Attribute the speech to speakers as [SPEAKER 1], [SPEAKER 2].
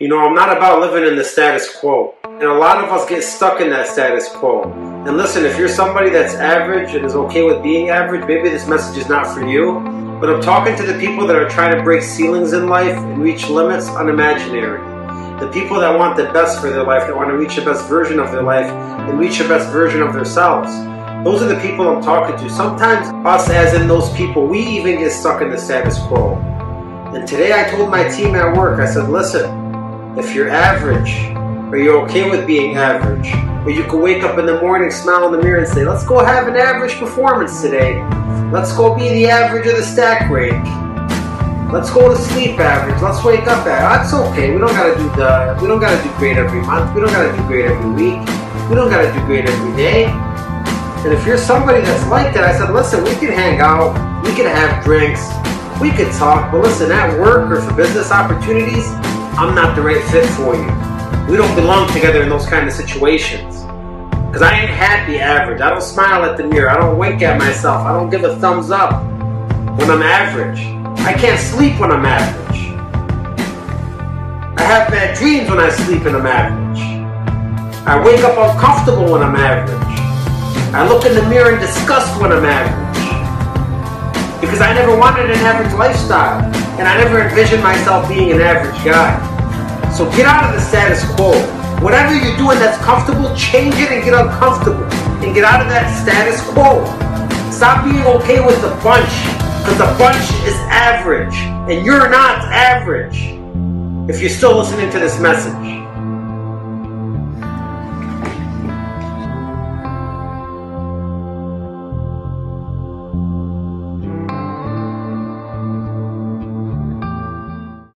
[SPEAKER 1] You know, I'm not about living in the status quo. And a lot of us get stuck in that status quo. And listen, if you're somebody that's average and is okay with being average, maybe this message is not for you. But I'm talking to the people that are trying to break ceilings in life and reach limits unimaginary. The people that want the best for their life, that want to reach the best version of their life and reach the best version of themselves. Those are the people I'm talking to. Sometimes us, as in those people, we even get stuck in the status quo. And today I told my team at work, I said, listen, if you're average, or you're okay with being average, or you can wake up in the morning, smile in the mirror, and say, let's go have an average performance today. Let's go be the average of the stack rank. Let's go to sleep average. Let's wake up average. That's okay. We don't gotta do the. We don't gotta do great every month. We don't gotta do great every week. We don't gotta do great every day. And if you're somebody that's like that, I said, listen, we can hang out. We can have drinks. We could talk. But listen, at work or for business opportunities, I'm not the right fit for you. We don't belong together in those kind of situations. Because I ain't happy average. I don't smile at the mirror. I don't wink at myself. I don't give a thumbs up when I'm average. I can't sleep when I'm average. I have bad dreams when I sleep and I'm average. I wake up uncomfortable when I'm average. I look in the mirror in disgust when I'm average. Because I never wanted an average lifestyle. And I never envisioned myself being an average guy. So get out of the status quo. Whatever you're doing that's comfortable, change it and get uncomfortable. And get out of that status quo. Stop being okay with the bunch. Because the bunch is average. And you're not average. If you're still listening to this message.